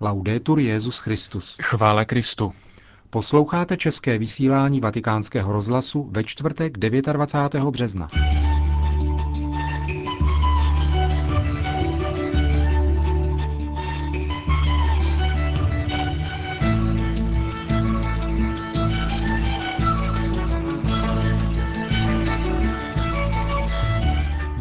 Laudetur Jezus Christus. Chvála Kristu. Posloucháte české vysílání Vatikánského rozhlasu ve čtvrtek 29. března.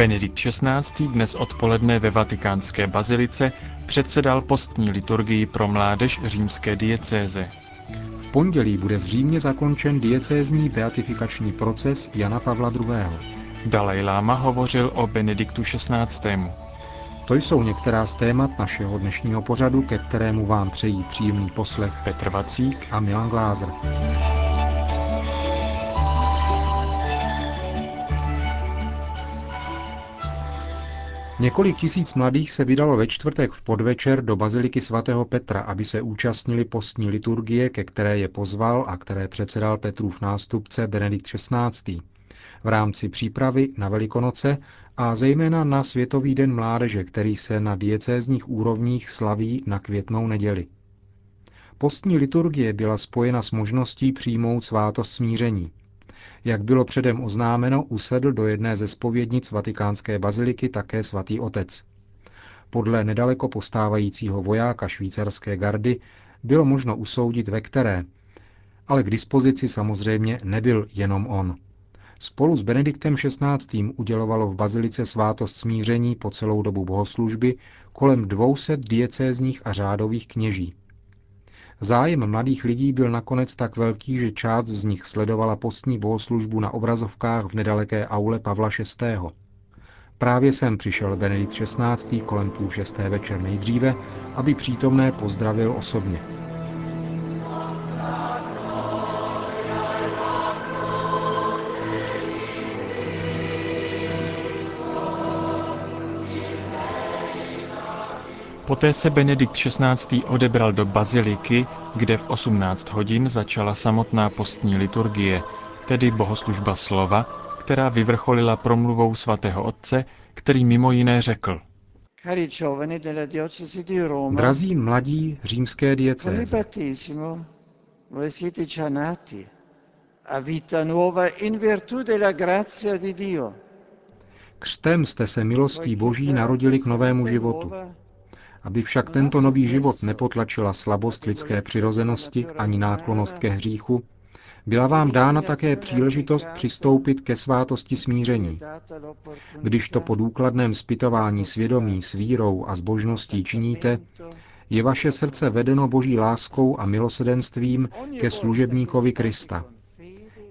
Benedikt XVI. dnes odpoledne ve vatikánské bazilice předsedal postní liturgii pro mládež římské diecéze. V pondělí bude v Římě zakončen diecézní beatifikační proces Jana Pavla II. Dalaj Lama hovořil o Benediktu XVI. To jsou některá z témat našeho dnešního pořadu, ke kterému vám přejí příjemný poslech Petr Vacík a Milan Glázer. Několik tisíc mladých se vydalo ve čtvrtek v podvečer do baziliky svatého Petra, aby se účastnili postní liturgie, ke které je pozval a které předsedal Petrův nástupce Benedikt XVI. v rámci přípravy na Velikonoce a zejména na Světový den mládeže, který se na diecézních úrovních slaví na květnou neděli. Postní liturgie byla spojena s možností přijmout svátost smíření. Jak bylo předem oznámeno, usedl do jedné ze spovědnic vatikánské baziliky také svatý otec. Podle nedaleko postávajícího vojáka švýcarské gardy bylo možno usoudit ve které, ale k dispozici samozřejmě nebyl jenom on. Spolu s Benediktem XVI. udělovalo v bazilice svátost smíření po celou dobu bohoslužby kolem 200 diecézních a řádových kněží. Zájem mladých lidí byl nakonec tak velký, že část z nich sledovala postní bohoslužbu na obrazovkách v nedaleké aule Pavla VI. Právě sem přišel Benedikt XVI. kolem půl šesté večer nejdříve, aby přítomné pozdravil osobně. Poté se Benedikt XVI. odebral do baziliky, kde v 18 hodin začala samotná postní liturgie, tedy bohoslužba slova, která vyvrcholila promluvou svatého otce, který mimo jiné řekl. Drazí mladí římské diecéze, a vita nuova in virtù della grazia di Dio. Křtem jste se milostí Boží narodili k novému životu. Aby však tento nový život nepotlačila slabost lidské přirozenosti ani náklonost ke hříchu, byla vám dána také příležitost přistoupit ke svátosti smíření. Když to po důkladném zpytování svědomí s vírou a zbožností činíte, je vaše srdce vedeno boží láskou a milosedenstvím ke služebníkovi Krista.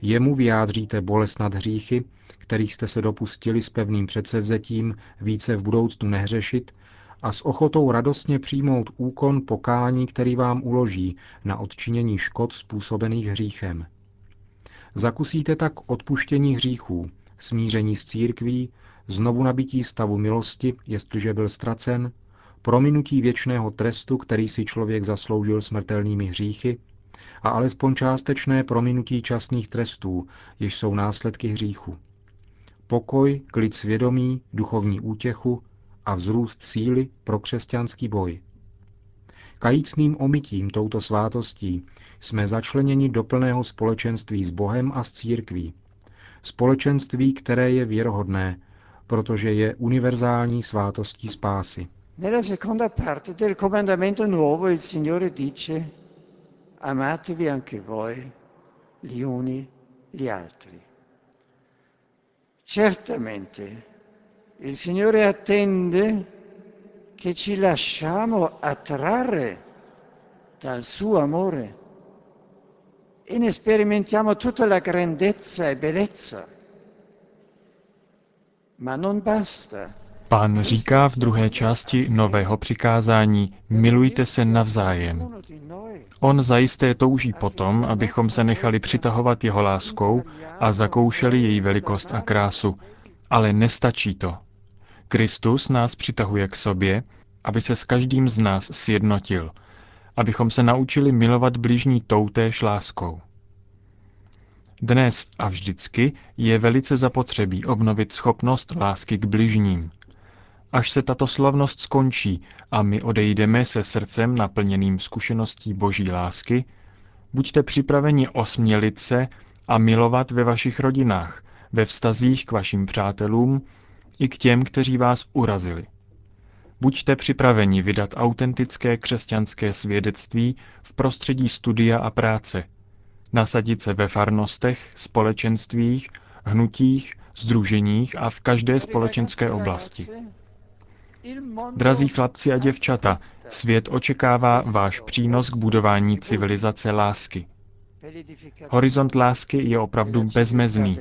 Jemu vyjádříte bolest nad hříchy, kterých jste se dopustili s pevným předsevzetím více v budoucnu nehřešit a s ochotou radostně přijmout úkon pokání, který vám uloží na odčinění škod způsobených hříchem. Zakusíte tak odpuštění hříchů, smíření s církví, znovu nabití stavu milosti, jestliže byl ztracen, prominutí věčného trestu, který si člověk zasloužil smrtelnými hříchy, a alespoň částečné prominutí časných trestů, jež jsou následky hříchu. Pokoj, klid svědomí, duchovní útěchu, a vzrůst síly pro křesťanský boj. Kajícným omytím touto svátostí jsme začleněni do plného společenství s Bohem a s církví. Společenství, které je věrohodné, protože je univerzální svátostí spásy. Nella seconda parte del comandamento nuovo il Signore dice amatevi anche voi gli uni gli altri. Certamente il Signore attende che ci lasciamo attrarre dal suo amore e ne sperimentiamo tutta la grandezza e bellezza. Ma non basta. Pán říká v druhé části nového přikázání, milujte se navzájem. On zajisté touží potom, abychom se nechali přitahovat jeho láskou a zakoušeli její velikost a krásu. Ale nestačí to. Kristus nás přitahuje k sobě, aby se s každým z nás sjednotil, abychom se naučili milovat bližní toutéž láskou. Dnes a vždycky je velice zapotřebí obnovit schopnost lásky k bližním. Až se tato slavnost skončí a my odejdeme se srdcem naplněným zkušeností boží lásky, buďte připraveni osmělit se a milovat ve vašich rodinách, ve vztazích k vašim přátelům i k těm, kteří vás urazili. Buďte připraveni vydat autentické křesťanské svědectví v prostředí studia a práce, nasadit se ve farnostech, společenstvích, hnutích, združeních a v každé společenské oblasti. Drazí chlapci a děvčata, svět očekává váš přínos k budování civilizace lásky. Horizont lásky je opravdu bezmezný.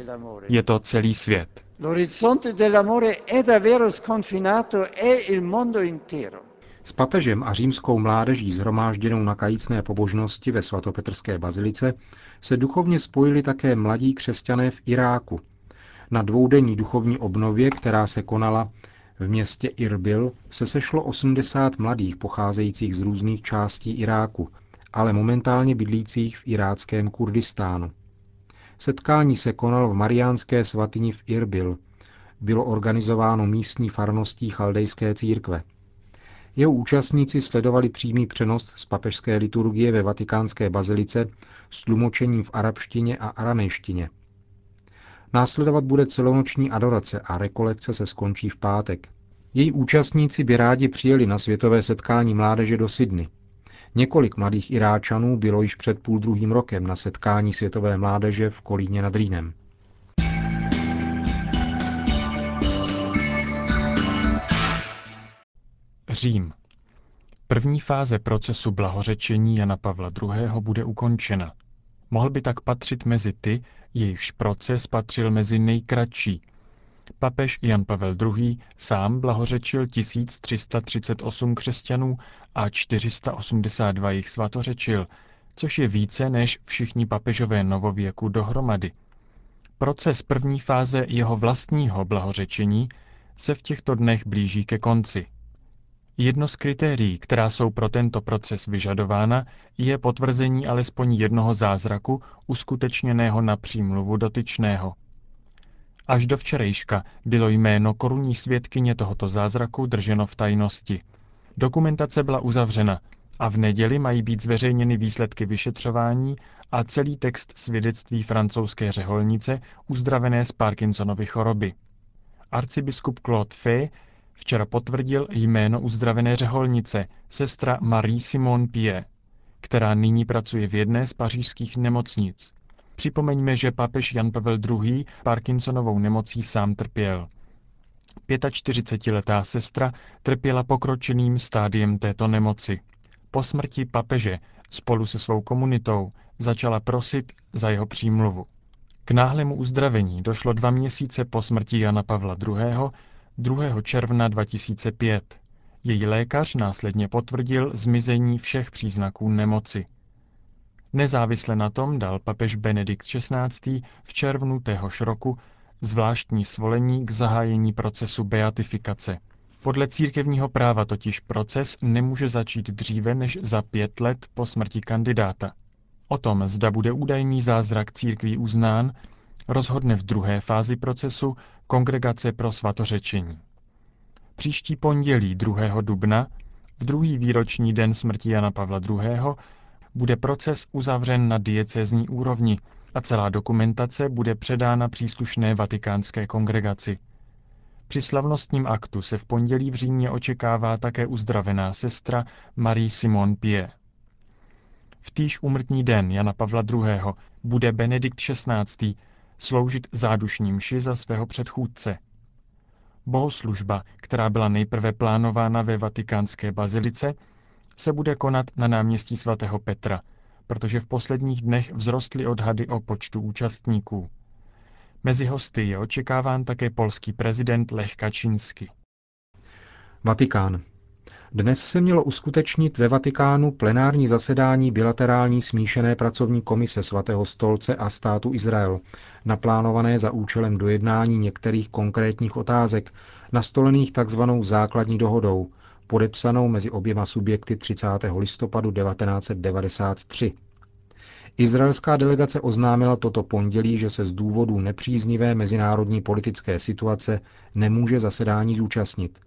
Je to celý svět. L'orizzonte dell'amore è davvero sconfinato, è il mondo intero. S papežem a římskou mládeží zhromážděnou na kajícné pobožnosti ve svatopetrské bazilice se duchovně spojili také mladí křesťané v Iráku. Na dvoudenní duchovní obnově, která se konala v městě Irbil, se sešlo 80 mladých pocházejících z různých částí Iráku, ale momentálně bydlících v iráckém Kurdistánu. Setkání se konalo v mariánské svatyni v Irbil. Bylo organizováno místní farností chaldejské církve. Jeho účastníci sledovali přímý přenos z papežské liturgie ve vatikánské bazilice s tlumočením v arabštině a aramejštině. Následovat bude celonoční adorace a rekolekce se skončí v pátek. Její účastníci by rádi přijeli na světové setkání mládeže do Sydney. Několik mladých Iráčanů bylo již před půl druhým rokem na setkání světové mládeže v Kolíně nad Rýnem. Řím. První fáze procesu blahořečení Jana Pavla II. bude ukončena. Mohl by tak patřit mezi ty, jejichž proces patřil mezi nejkratší. Papež Jan Pavel II. sám blahořečil 1338 křesťanů a 482 jich svatořečil, což je více než všichni papežové novověku dohromady. Proces první fáze jeho vlastního blahořečení se v těchto dnech blíží ke konci. Jedno z kritérií, která jsou pro tento proces vyžadována, je potvrzení alespoň jednoho zázraku uskutečněného na přímluvu dotyčného. Až do včerejška bylo jméno korunní svědkyně tohoto zázraku drženo v tajnosti. Dokumentace byla uzavřena a v neděli mají být zveřejněny výsledky vyšetřování a celý text svědectví francouzské řeholnice uzdravené z Parkinsonovy choroby. Arcibiskup Claude Fay včera potvrdil jméno uzdravené řeholnice, sestra Marie Simone Pie, která nyní pracuje v jedné z pařížských nemocnic. Připomeňme, že papež Jan Pavel II. Parkinsonovou nemocí sám trpěl. 45-letá sestra trpěla pokročeným stádiem této nemoci. Po smrti papeže spolu se svou komunitou začala prosit za jeho přímluvu. K náhlému uzdravení došlo dva měsíce po smrti Jana Pavla II. 2. června 2005. Její lékař následně potvrdil zmizení všech příznaků nemoci. Nezávisle na tom dal papež Benedikt XVI. v červnu téhož roku zvláštní svolení k zahájení procesu beatifikace. Podle církevního práva totiž proces nemůže začít dříve než za pět let po smrti kandidáta. O tom, zda bude údajný zázrak církví uznán, rozhodne v druhé fázi procesu Kongregace pro svatořečení. Příští pondělí 2. dubna, v druhý výroční den smrti Jana Pavla II., bude proces uzavřen na diecezní úrovni a celá dokumentace bude předána příslušné vatikánské kongregaci. Při slavnostním aktu se v pondělí v Římě očekává také uzdravená sestra Marie Simon Pie. V týž umrtní den Jana Pavla II. bude Benedikt XVI. sloužit zádušní mši za svého předchůdce. Bohoslužba, která byla nejprve plánována ve vatikánské bazilice, se bude konat na náměstí svatého Petra, protože v posledních dnech vzrostly odhady o počtu účastníků. Mezi hosty je očekáván také polský prezident Lech Kačínsky. Vatikán. Dnes se mělo uskutečnit ve Vatikánu plenární zasedání bilaterální smíšené pracovní komise svatého stolce a státu Izrael, naplánované za účelem dojednání některých konkrétních otázek, nastolených tzv. základní dohodou, podepsanou mezi oběma subjekty 30. listopadu 1993. Izraelská delegace oznámila toto pondělí, že se z důvodu nepříznivé mezinárodní politické situace nemůže zasedání zúčastnit.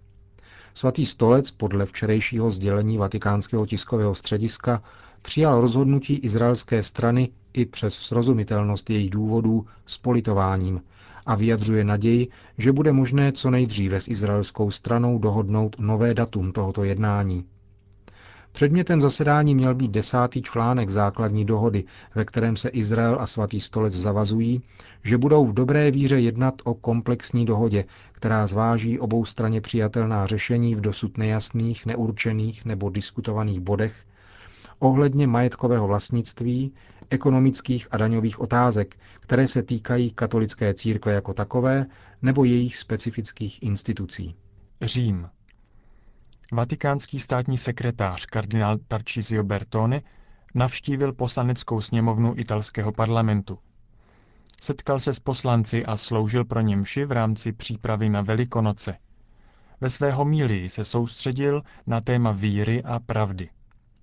Svatý stolec podle včerejšího sdělení vatikánského tiskového střediska přijal rozhodnutí izraelské strany i přes srozumitelnost jejich důvodů s politováním a vyjadřuje naději, že bude možné co nejdříve s izraelskou stranou dohodnout nové datum tohoto jednání. Předmětem zasedání měl být desátý článek základní dohody, ve kterém se Izrael a svatý stolec zavazují, že budou v dobré víře jednat o komplexní dohodě, která zváží obou straně přijatelná řešení v dosud nejasných, neurčených nebo diskutovaných bodech ohledně majetkového vlastnictví, ekonomických a daňových otázek, které se týkají katolické církve jako takové nebo jejich specifických institucí. Řím. Vatikánský státní sekretář kardinál Tarcisio Bertone navštívil poslaneckou sněmovnu italského parlamentu. Setkal se s poslanci a sloužil pro ně mši v rámci přípravy na Velikonoce. Ve své homílii se soustředil na téma víry a pravdy.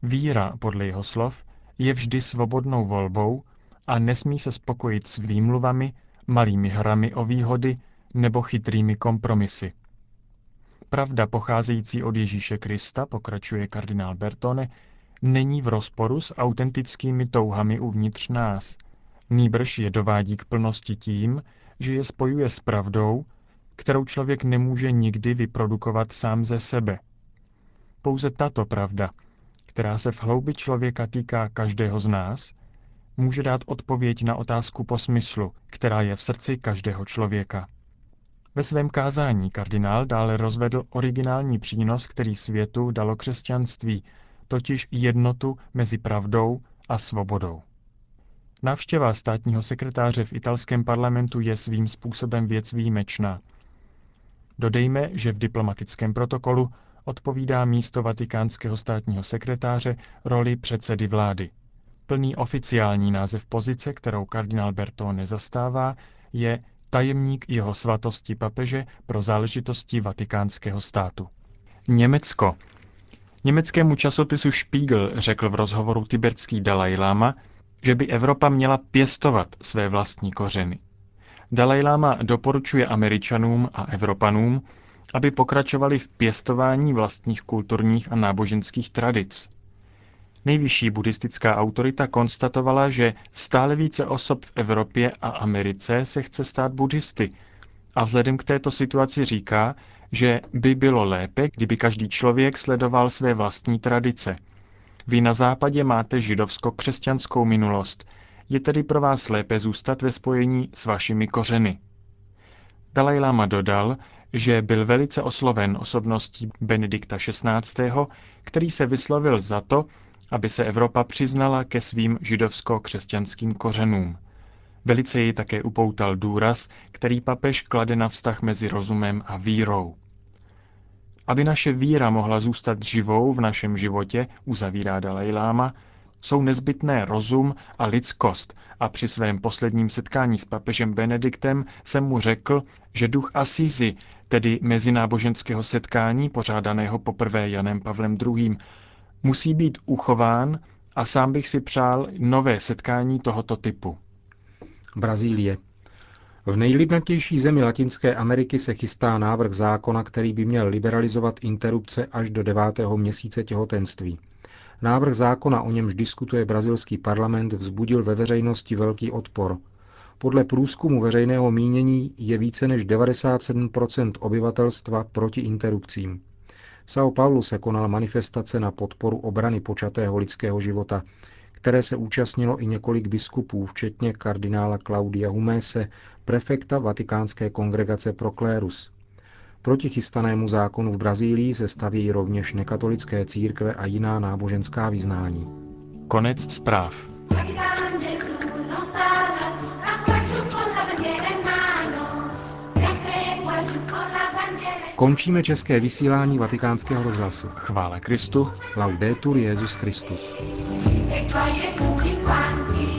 Víra, podle jeho slov, je vždy svobodnou volbou a nesmí se spokojit s výmluvami, malými hrami o výhody nebo chytrými kompromisy. Pravda pocházející od Ježíše Krista, pokračuje kardinál Bertone, není v rozporu s autentickými touhami uvnitř nás. Nýbrž je dovádí k plnosti tím, že je spojuje s pravdou, kterou člověk nemůže nikdy vyprodukovat sám ze sebe. Pouze tato pravda, která se v hloubi člověka týká každého z nás, může dát odpověď na otázku po smyslu, která je v srdci každého člověka. Ve svém kázání kardinál dále rozvedl originální přínos, který světu dalo křesťanství, totiž jednotu mezi pravdou a svobodou. Návštěva státního sekretáře v italském parlamentu je svým způsobem věc výjimečná. Dodejme, že v diplomatickém protokolu odpovídá místo vatikánského státního sekretáře roli předsedy vlády. Plný oficiální název pozice, kterou kardinál Bertone zastává, je tajemník jeho svatosti papeže pro záležitosti vatikánského státu. Německo. Německému časopisu Spiegel řekl v rozhovoru tibetský Dalai Lama, že by Evropa měla pěstovat své vlastní kořeny. Dalai Lama doporučuje Američanům a Evropanům, aby pokračovali v pěstování vlastních kulturních a náboženských tradic. Nejvyšší buddhistická autorita konstatovala, že stále více osob v Evropě a Americe se chce stát buddhisty a vzhledem k této situaci říká, že by bylo lépe, kdyby každý člověk sledoval své vlastní tradice. Vy na západě máte židovsko-křesťanskou minulost, je tedy pro vás lépe zůstat ve spojení s vašimi kořeny. Dalaj Lama dodal, že byl velice osloven osobností Benedikta XVI., který se vyslovil za to, aby se Evropa přiznala ke svým židovsko-křesťanským kořenům. Velice jej také upoutal důraz, který papež klade na vztah mezi rozumem a vírou. Aby naše víra mohla zůstat živou v našem životě, uzavírá Dalai Lama, jsou nezbytné rozum a lidskost a při svém posledním setkání s papežem Benediktem jsem mu řekl, že duch Asízy, tedy mezináboženského setkání pořádaného poprvé Janem Pavlem II., musí být uchován a sám bych si přál nové setkání tohoto typu. Brazílie. V nejlidnatější zemi Latinské Ameriky se chystá návrh zákona, který by měl liberalizovat interrupce až do devátého měsíce těhotenství. Návrh zákona, o němž diskutuje brazilský parlament, vzbudil ve veřejnosti velký odpor. Podle průzkumu veřejného mínění je více než 97% obyvatelstva proti interrupcím. São Paulo se konala manifestace na podporu obrany počatého lidského života, které se účastnilo i několik biskupů, včetně kardinála Claudia Humese, prefekta Vatikánské kongregace pro klérus. Proti chystanému zákonu v Brazílii se staví rovněž nekatolické církve a jiná náboženská vyznání. Konec zpráv. Končíme české vysílání vatikánského rozhlasu. Chvále Kristu. Laudetur Jezus Christus. E